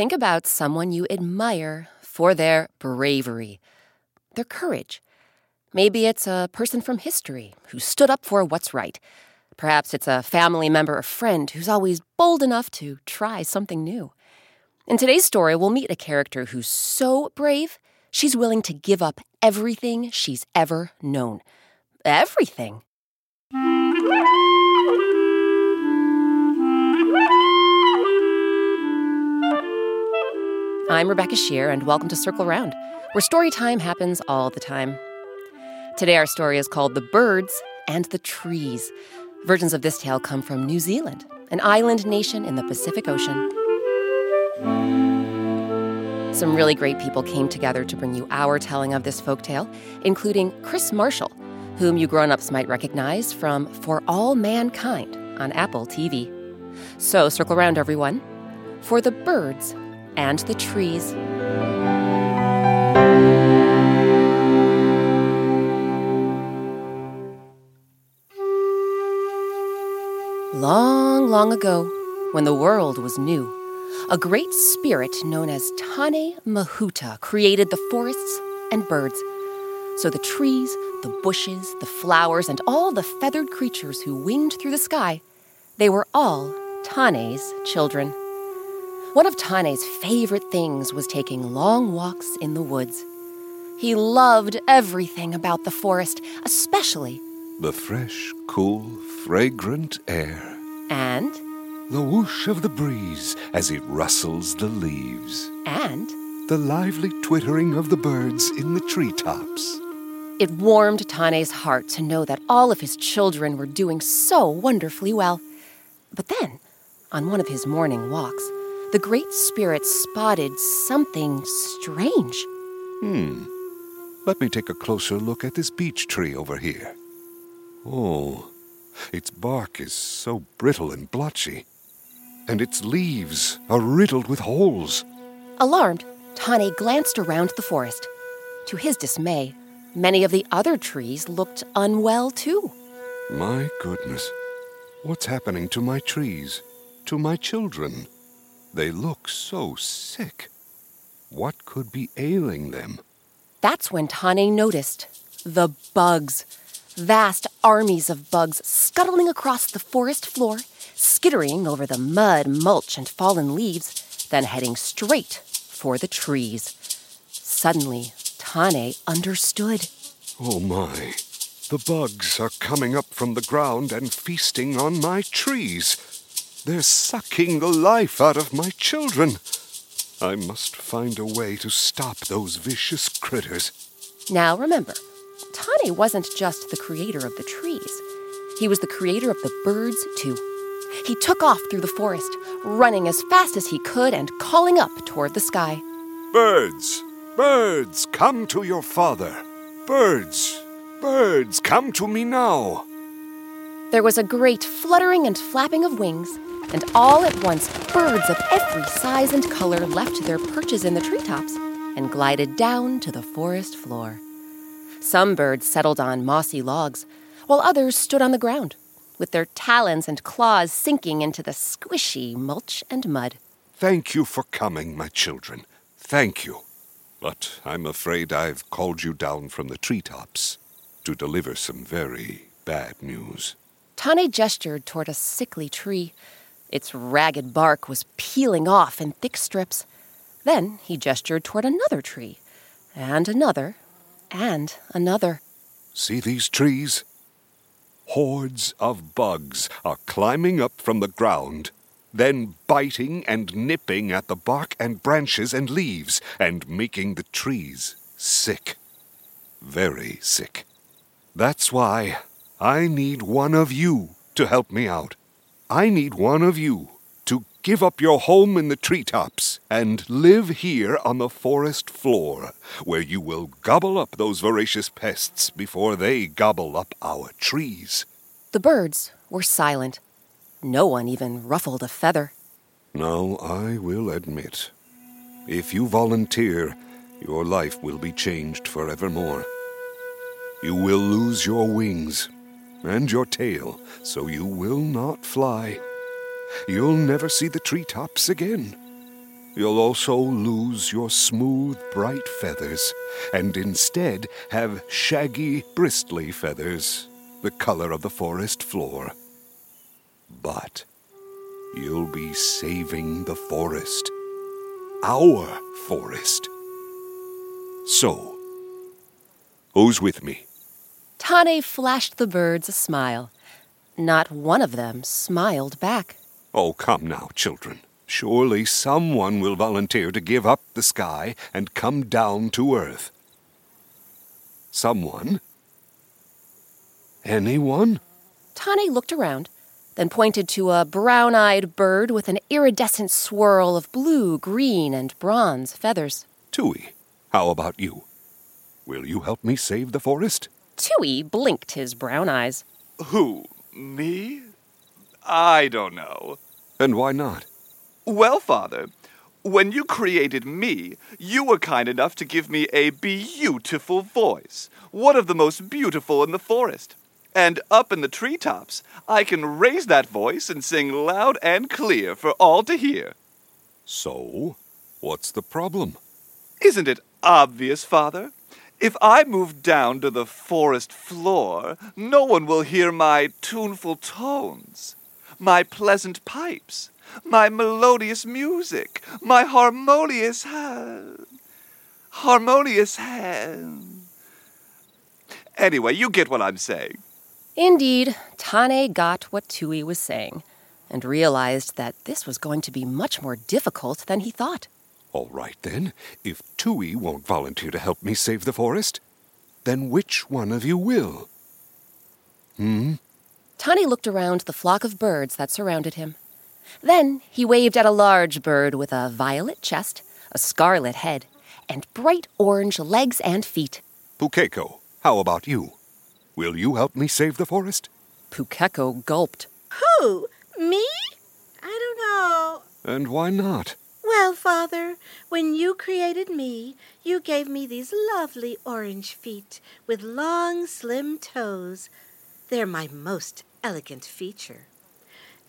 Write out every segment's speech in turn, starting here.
Think about someone you admire for their bravery, their courage. Maybe it's a person from history who stood up for what's right. Perhaps it's a family member or friend who's always bold enough to try something new. In today's story, we'll meet a character who's so brave, she's willing to give up everything she's ever known. Everything. I'm Rebecca Sheir, and welcome to Circle Round, where story time happens all the time. Today, our story is called The Birds and the Trees. Versions of this tale come from New Zealand, an island nation in the Pacific Ocean. Some really great people came together to bring you our telling of this folk tale, including Krys Marshall, whom you grown ups might recognize from For All Mankind on Apple TV. So, circle around, everyone, for the birds and the trees. Long, long ago, when the world was new, a great spirit known as Tane Mahuta created the forests and birds. So the trees, the bushes, the flowers, and all the feathered creatures who winged through the sky, they were all Tane's children. One of Tane's favorite things was taking long walks in the woods. He loved everything about the forest, especially the fresh, cool, fragrant air, and the whoosh of the breeze as it rustles the leaves, and the lively twittering of the birds in the treetops. It warmed Tane's heart to know that all of his children were doing so wonderfully well. But then, on one of his morning walks, the Great Spirit spotted something strange. Hmm. Let me take a closer look at this beech tree over here. Oh, its bark is so brittle and blotchy, and its leaves are riddled with holes. Alarmed, Tane glanced around the forest. To his dismay, many of the other trees looked unwell too. My goodness, what's happening to my trees, to my children? They look so sick. What could be ailing them? That's when Tane noticed the bugs. Vast armies of bugs scuttling across the forest floor, skittering over the mud, mulch, and fallen leaves, then heading straight for the trees. Suddenly, Tane understood. Oh my. The bugs are coming up from the ground and feasting on my trees. They're sucking the life out of my children. I must find a way to stop those vicious critters. Now remember, Tane wasn't just the creator of the trees, he was the creator of the birds, too. He took off through the forest, running as fast as he could and calling up toward the sky. Birds, birds, come to your father. Birds, birds, come to me now. There was a great fluttering and flapping of wings, and all at once birds of every size and color left their perches in the treetops and glided down to the forest floor. Some birds settled on mossy logs, while others stood on the ground, with their talons and claws sinking into the squishy mulch and mud. Thank you for coming, my children. Thank you. But I'm afraid I've called you down from the treetops to deliver some very bad news. Tane gestured toward a sickly tree. Its ragged bark was peeling off in thick strips. Then he gestured toward another tree, and another, and another. See these trees? Hordes of bugs are climbing up from the ground, then biting and nipping at the bark and branches and leaves, and making the trees sick. Very sick. That's why I need one of you to help me out. I need one of you to give up your home in the treetops and live here on the forest floor, where you will gobble up those voracious pests before they gobble up our trees. The birds were silent. No one even ruffled a feather. Now, I will admit, if you volunteer, your life will be changed forevermore. You will lose your wings and your tail, so you will not fly. You'll never see the treetops again. You'll also lose your smooth, bright feathers, and instead have shaggy, bristly feathers, the color of the forest floor. But you'll be saving the forest. Our forest. So, who's with me? Tane flashed the birds a smile. Not one of them smiled back. Oh, come now, children. Surely someone will volunteer to give up the sky and come down to earth. Someone? Anyone? Tane looked around, then pointed to a brown eyed bird with an iridescent swirl of blue, green, and bronze feathers. Tui, how about you? Will you help me save the forest? Tui blinked his brown eyes. Who? Me? I don't know. And why not? Well, Father, when you created me, you were kind enough to give me a beautiful voice, one of the most beautiful in the forest. And up in the treetops, I can raise that voice and sing loud and clear for all to hear. So, what's the problem? Isn't it obvious, Father? If I move down to the forest floor, no one will hear my tuneful tones, my pleasant pipes, my melodious music, my harmonious ha- harmonious hand. Anyway, you get what I'm saying. Indeed, Tane got what Tui was saying and realized that this was going to be much more difficult than he thought. All right then, if Tui won't volunteer to help me save the forest, then which one of you will? Hmm? Tane looked around the flock of birds that surrounded him. Then he waved at a large bird with a violet chest, a scarlet head, and bright orange legs and feet. Pukeko, how about you? Will you help me save the forest? Pukeko gulped. Who? Me? I don't know. And why not? Well, Father, when you created me, you gave me these lovely orange feet with long, slim toes. They're my most elegant feature.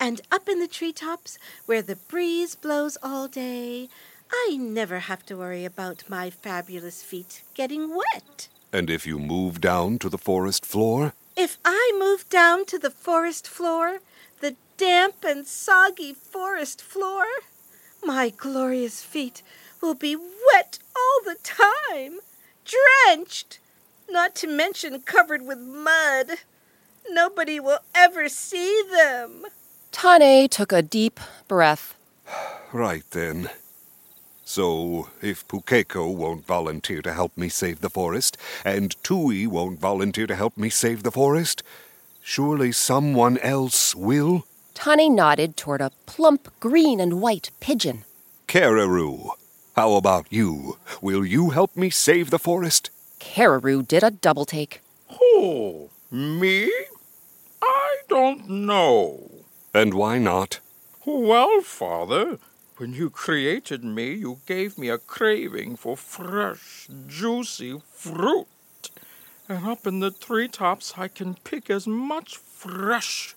And up in the treetops, where the breeze blows all day, I never have to worry about my fabulous feet getting wet. And if you move down to the forest floor? If I move down to the forest floor, the damp and soggy forest floor, my glorious feet will be wet all the time, drenched, not to mention covered with mud. Nobody will ever see them. Tane took a deep breath. Right then. So, if Pukeko won't volunteer to help me save the forest, and Tui won't volunteer to help me save the forest, surely someone else will? Tane nodded toward a plump green and white pigeon. Kererū, how about you? Will you help me save the forest? Kererū did a double take. Who? Me? I don't know. And why not? Well, Father, when you created me, you gave me a craving for fresh, juicy fruit. And up in the treetops, I can pick as much fresh,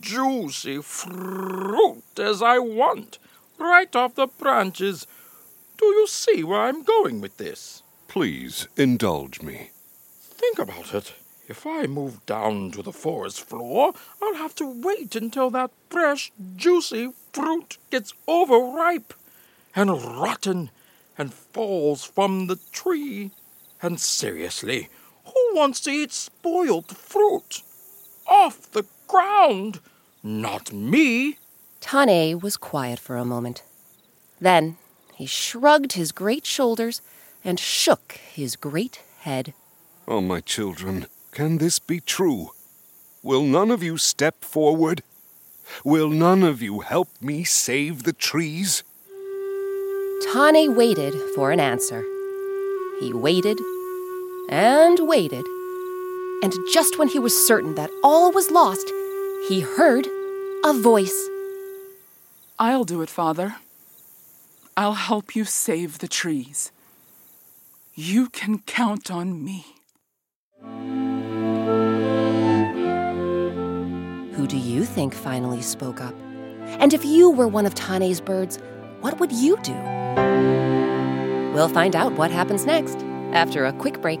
juicy fruit as I want, right off the branches. Do you see where I'm going with this? Please indulge me. Think about it. If I move down to the forest floor, I'll have to wait until that fresh, juicy fruit gets overripe and rotten and falls from the tree. And seriously, who wants to eat spoiled fruit? Off the ground? Not me. Tane was quiet for a moment. Then he shrugged his great shoulders and shook his great head. Oh, my children, can this be true? Will none of you step forward? Will none of you help me save the trees? Tane waited for an answer. He waited and waited. And just when he was certain that all was lost, he heard a voice. I'll do it, Father. I'll help you save the trees. You can count on me. Who do you think finally spoke up? And if you were one of Tane's birds, what would you do? We'll find out what happens next after a quick break.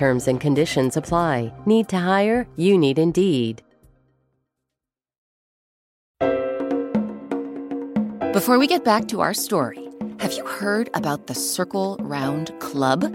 Terms and conditions apply. Need to hire? You need Indeed. Before we get back to our story, have you heard about the Circle Round Club?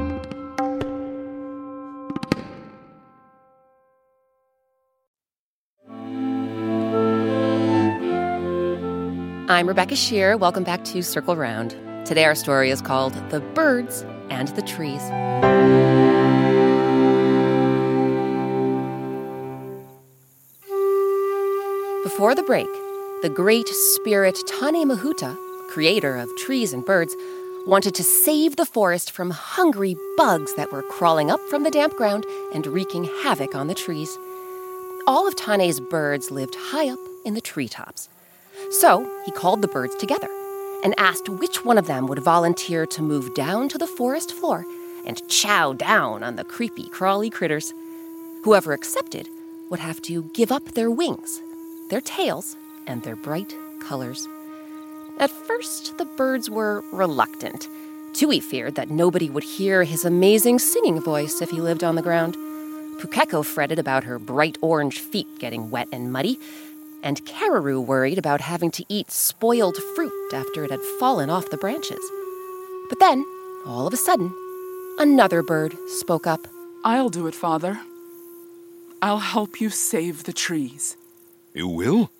I'm Rebecca Sheir. Welcome back to Circle Round. Today our story is called The Birds and the Trees. Before the break, the great spirit Tane Mahuta, creator of trees and birds, wanted to save the forest from hungry bugs that were crawling up from the damp ground and wreaking havoc on the trees. All of Tane's birds lived high up in the treetops. So he called the birds together and asked which one of them would volunteer to move down to the forest floor and chow down on the creepy, crawly critters. Whoever accepted would have to give up their wings, their tails, and their bright colors. At first, the birds were reluctant. Tui feared that nobody would hear his amazing singing voice if he lived on the ground. Pukeko fretted about her bright orange feet getting wet and muddy, and Kererū worried about having to eat spoiled fruit after it had fallen off the branches. But then, all of a sudden, another bird spoke up. I'll do it, Father. I'll help you save the trees. You will?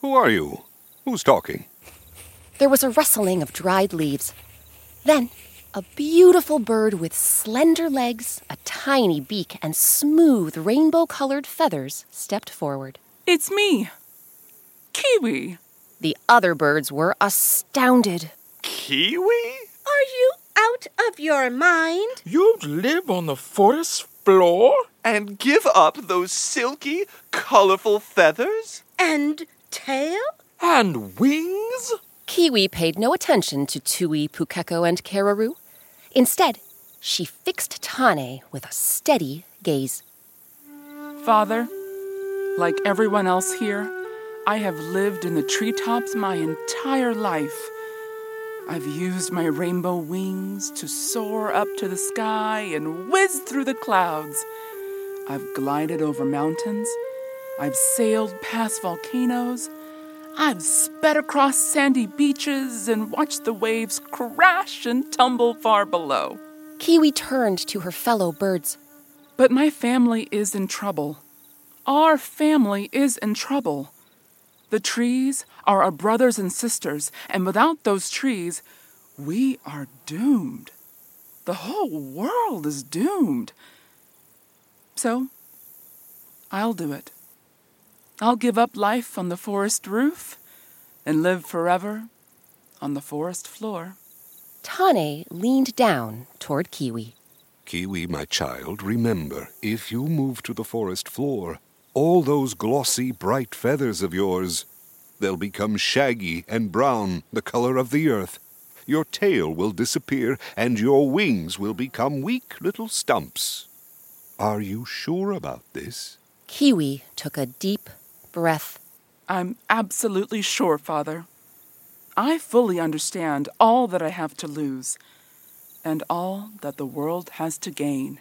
Who are you? Who's talking? There was a rustling of dried leaves. Then, a beautiful bird with slender legs, a tiny beak, and smooth rainbow colored feathers stepped forward. It's me, Kiwi. The other birds were astounded. Kiwi? Are you out of your mind? You live on the forest floor? And give up those silky, colorful feathers? And tail? And wings? Kiwi paid no attention to Tui, Pukeko, and Kererū. Instead, she fixed Tane with a steady gaze. Father, like everyone else here, I have lived in the treetops my entire life. I've used my rainbow wings to soar up to the sky and whiz through the clouds. I've glided over mountains. I've sailed past volcanoes. I've sped across sandy beaches and watched the waves crash and tumble far below. Kiwi turned to her fellow birds. But my family is in trouble. Our family is in trouble. The trees are our brothers and sisters, and without those trees, we are doomed. The whole world is doomed. So, I'll do it. I'll give up life on the forest roof and live forever on the forest floor. Tane leaned down toward Kiwi. Kiwi, my child, remember, if you move to the forest floor, all those glossy, bright feathers of yours, they'll become shaggy and brown, the color of the earth. Your tail will disappear, and your wings will become weak little stumps. Are you sure about this? Kiwi took a deep breath. I'm absolutely sure, Father. I fully understand all that I have to lose and all that the world has to gain.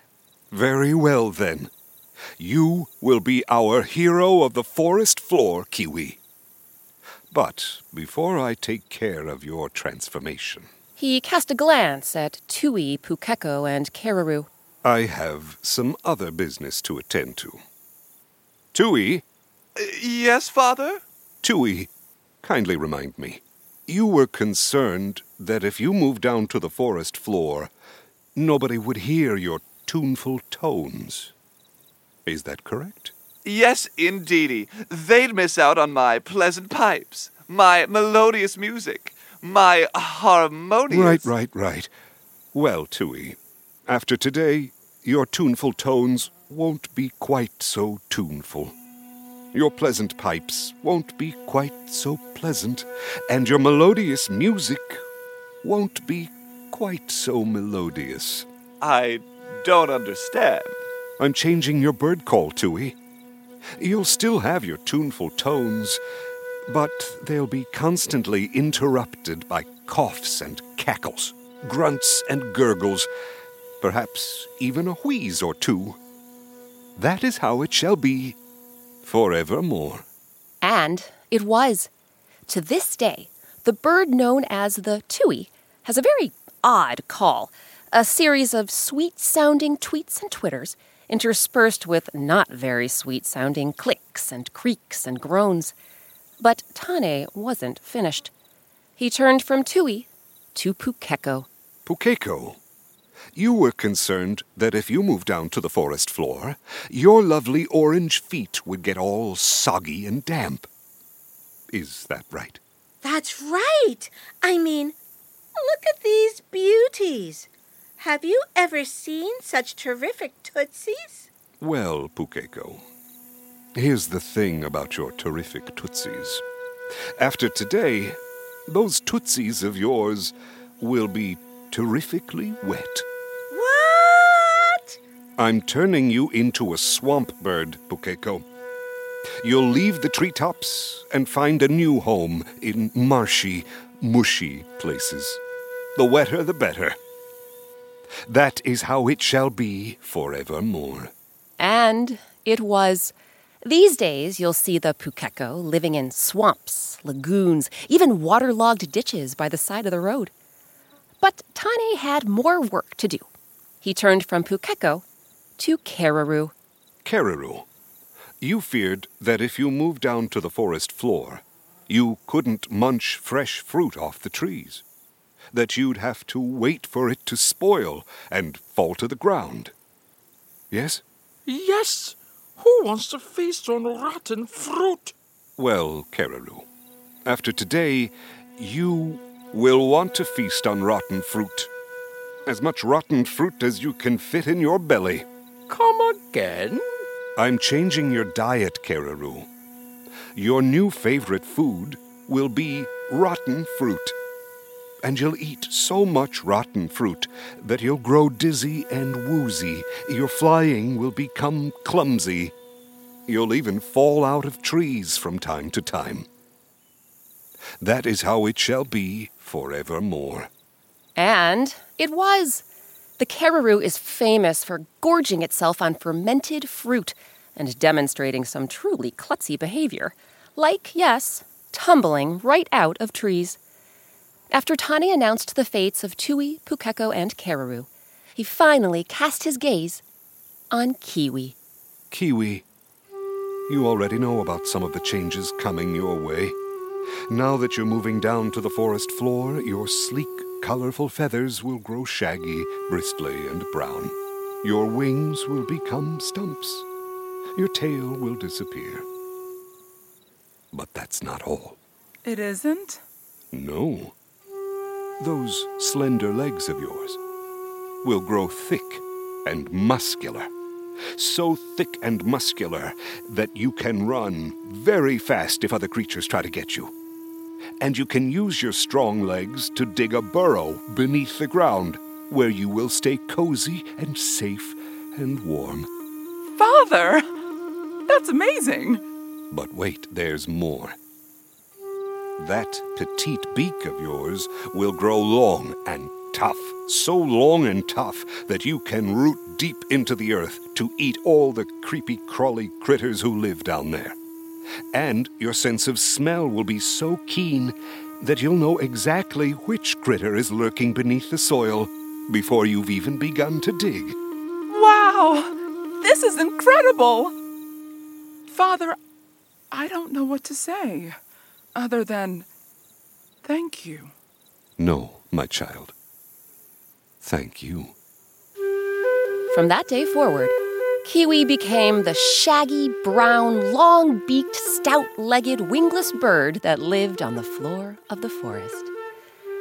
Very well, then. You will be our hero of the forest floor, Kiwi. But before I take care of your transformation, He cast a glance at Tui, Pukeko, and Kererū. I have some other business to attend to. Tui, Uh, yes, Father? Tui, kindly remind me. You were concerned that if you moved down to the forest floor, nobody would hear your tuneful tones. Is that correct? Yes, indeedy. They'd miss out on my pleasant pipes, my melodious music, my harmonious. Right, right, right. Well, Tui, after today, your tuneful tones won't be quite so tuneful. Your pleasant pipes won't be quite so pleasant, and your melodious music won't be quite so melodious. I don't understand. I'm changing your bird call, Tui. You'll still have your tuneful tones, but they'll be constantly interrupted by coughs and cackles, grunts and gurgles, perhaps even a wheeze or two. That is how it shall be forevermore. And it was. To this day, the bird known as the tui has a very odd call a series of sweet sounding tweets and twitters interspersed with not very sweet sounding clicks and creaks and groans. But Tane wasn't finished. He turned from Tui to Pukeko. Pukeko, you were concerned that if you moved down to the forest floor, your lovely orange feet would get all soggy and damp. Is that right? That's right. I mean, look at these beauties. Have you ever seen such terrific tootsies? Well, Pukeko, here's the thing about your terrific tootsies. After today, those tootsies of yours will be terrifically wet. What? I'm turning you into a swamp bird, Pukeko. You'll leave the treetops and find a new home in marshy, mushy places. The wetter, the better. That is how it shall be forevermore. And it was. These days, you'll see the Pukeko living in swamps, lagoons, even waterlogged ditches by the side of the road. But Tane had more work to do. He turned from Pukeko to Kererū. Kererū, you feared that if you moved down to the forest floor, you couldn't munch fresh fruit off the trees. That you'd have to wait for it to spoil and fall to the ground. Yes? Yes! Who wants to feast on rotten fruit? Well, Kererū, after today, you will want to feast on rotten fruit. As much rotten fruit as you can fit in your belly. Come again? I'm changing your diet, Kererū. Your new favorite food will be rotten fruit. And you'll eat so much rotten fruit that you'll grow dizzy and woozy. Your flying will become clumsy. You'll even fall out of trees from time to time. That is how it shall be forevermore. And it was. The Kererū is famous for gorging itself on fermented fruit and demonstrating some truly klutzy behavior. Like, yes, tumbling right out of trees. After Tane announced the fates of Tui, Pukeko, and Kererū, he finally cast his gaze on Kiwi. Kiwi, you already know about some of the changes coming your way. Now that you're moving down to the forest floor, your sleek, colorful feathers will grow shaggy, bristly, and brown. Your wings will become stumps. Your tail will disappear. But that's not all. It isn't? No. Those slender legs of yours will grow thick and muscular. so thick and muscular that you can run very fast if other creatures try to get you. And you can use your strong legs to dig a burrow beneath the ground where you will stay cozy and safe and warm. Father! That's amazing! But wait, there's more. That petite beak of yours will grow long and tough, so long and tough that you can root deep into the earth to eat all the creepy, crawly critters who live down there. And your sense of smell will be so keen that you'll know exactly which critter is lurking beneath the soil before you've even begun to dig. Wow! This is incredible! Father, I don't know what to say other than thank you. No, my child. Thank you. From that day forward, Kiwi became the shaggy, brown, long beaked, stout legged, wingless bird that lived on the floor of the forest.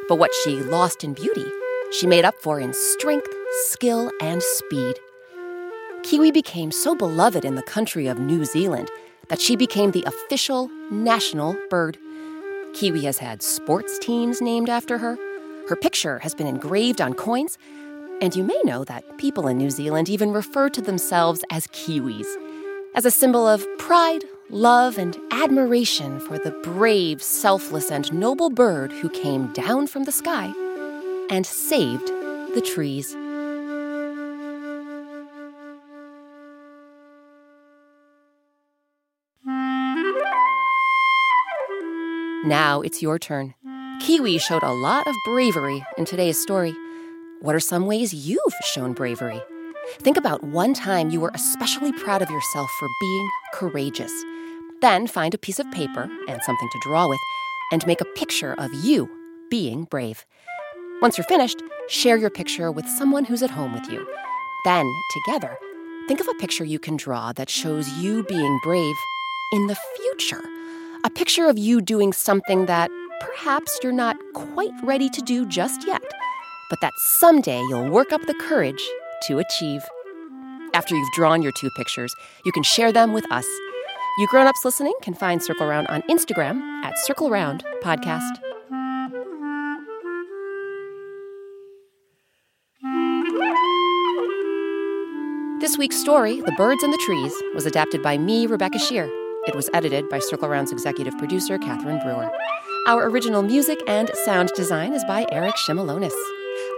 But what she lost in beauty, she made up for in strength, skill, and speed. Kiwi became so beloved in the country of New Zealand that she became the official national bird. Kiwi has had sports teams named after her. Her picture has been engraved on coins. And you may know that people in New Zealand even refer to themselves as Kiwis, as a symbol of pride, love, and admiration for the brave, selfless, and noble bird who came down from the sky and saved the trees. Now it's your turn. Kiwi showed a lot of bravery in today's story. What are some ways you've shown bravery? Think about one time you were especially proud of yourself for being courageous. Then find a piece of paper and something to draw with and make a picture of you being brave. Once you're finished, share your picture with someone who's at home with you. Then, together, think of a picture you can draw that shows you being brave in the future. A picture of you doing something that perhaps you're not quite ready to do just yet, but that someday you'll work up the courage to achieve. After you've drawn your two pictures, you can share them with us. You grown-ups listening can find Circle Round on Instagram at Circle Round Podcast. This week's story, The Birds and the Trees, was adapted by me, Rebecca Sheir. It was edited by Circle Round's executive producer, Catherine Brewer. Our original music and sound design is by Eric Shimalonis.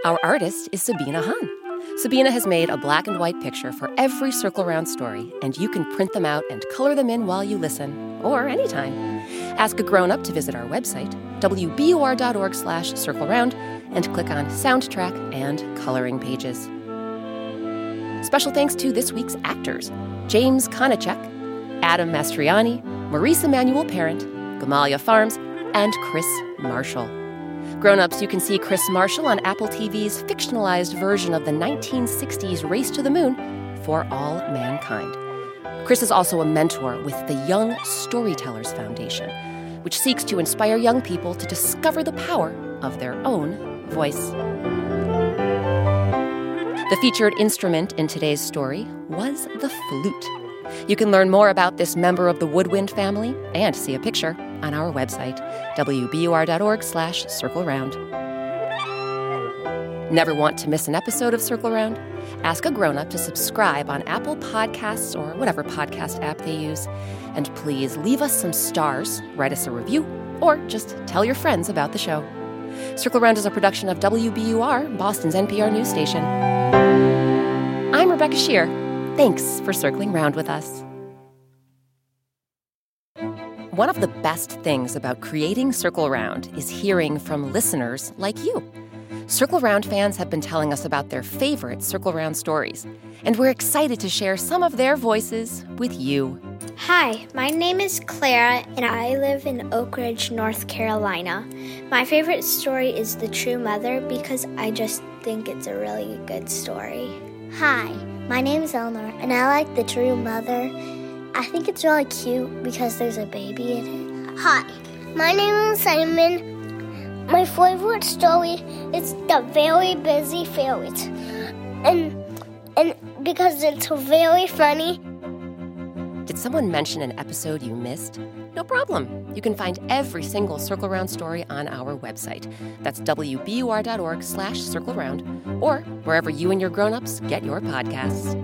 Our artist is Sabina Hahn. Sabina has made a black and white picture for every Circle Round story, and you can print them out and color them in while you listen, or anytime. Ask a grown-up to visit our website, wbur.org slash circle round, and click on Soundtrack and Coloring Pages. Special thanks to this week's actors, James Konicek, Adam Mastroianni, Maurice Emmanuel Parent, Gamalia Pharms, and Krys Marshall. Grown-ups, you can see Krys Marshall on Apple TV's fictionalized version of the 1960s Race to the Moon for All Mankind. Krys is also a mentor with the Young Storytellers Foundation, which seeks to inspire young people to discover the power of their own voice. The featured instrument in today's story was the flute. You can learn more about this member of the woodwind family and see a picture on our website, wbur.org slash circle round. Never want to miss an episode of Circle Round? Ask a grown-up to subscribe on Apple Podcasts or whatever podcast app they use. And please leave us some stars, write us a review, or just tell your friends about the show. Circle Round is a production of WBUR, Boston's NPR news station. I'm Rebecca Sheir. Thanks for circling round with us. One of the best things about creating Circle Round is hearing from listeners like you. Circle Round fans have been telling us about their favorite Circle Round stories, and we're excited to share some of their voices with you. Hi, my name is Clara, and I live in Oak Ridge, North Carolina. My favorite story is The True Mother because I just think it's a really good story. Hi, my name is Eleanor, and I like The True Mother. I think it's really cute because there's a baby in it. Hi, my name is Simon. My favorite story is The Very Busy Fairies. And and because it's very funny. Did someone mention an episode you missed? No problem. You can find every single Circle Round story on our website. That's wbur.org slash circle round or wherever you and your grown-ups get your podcasts.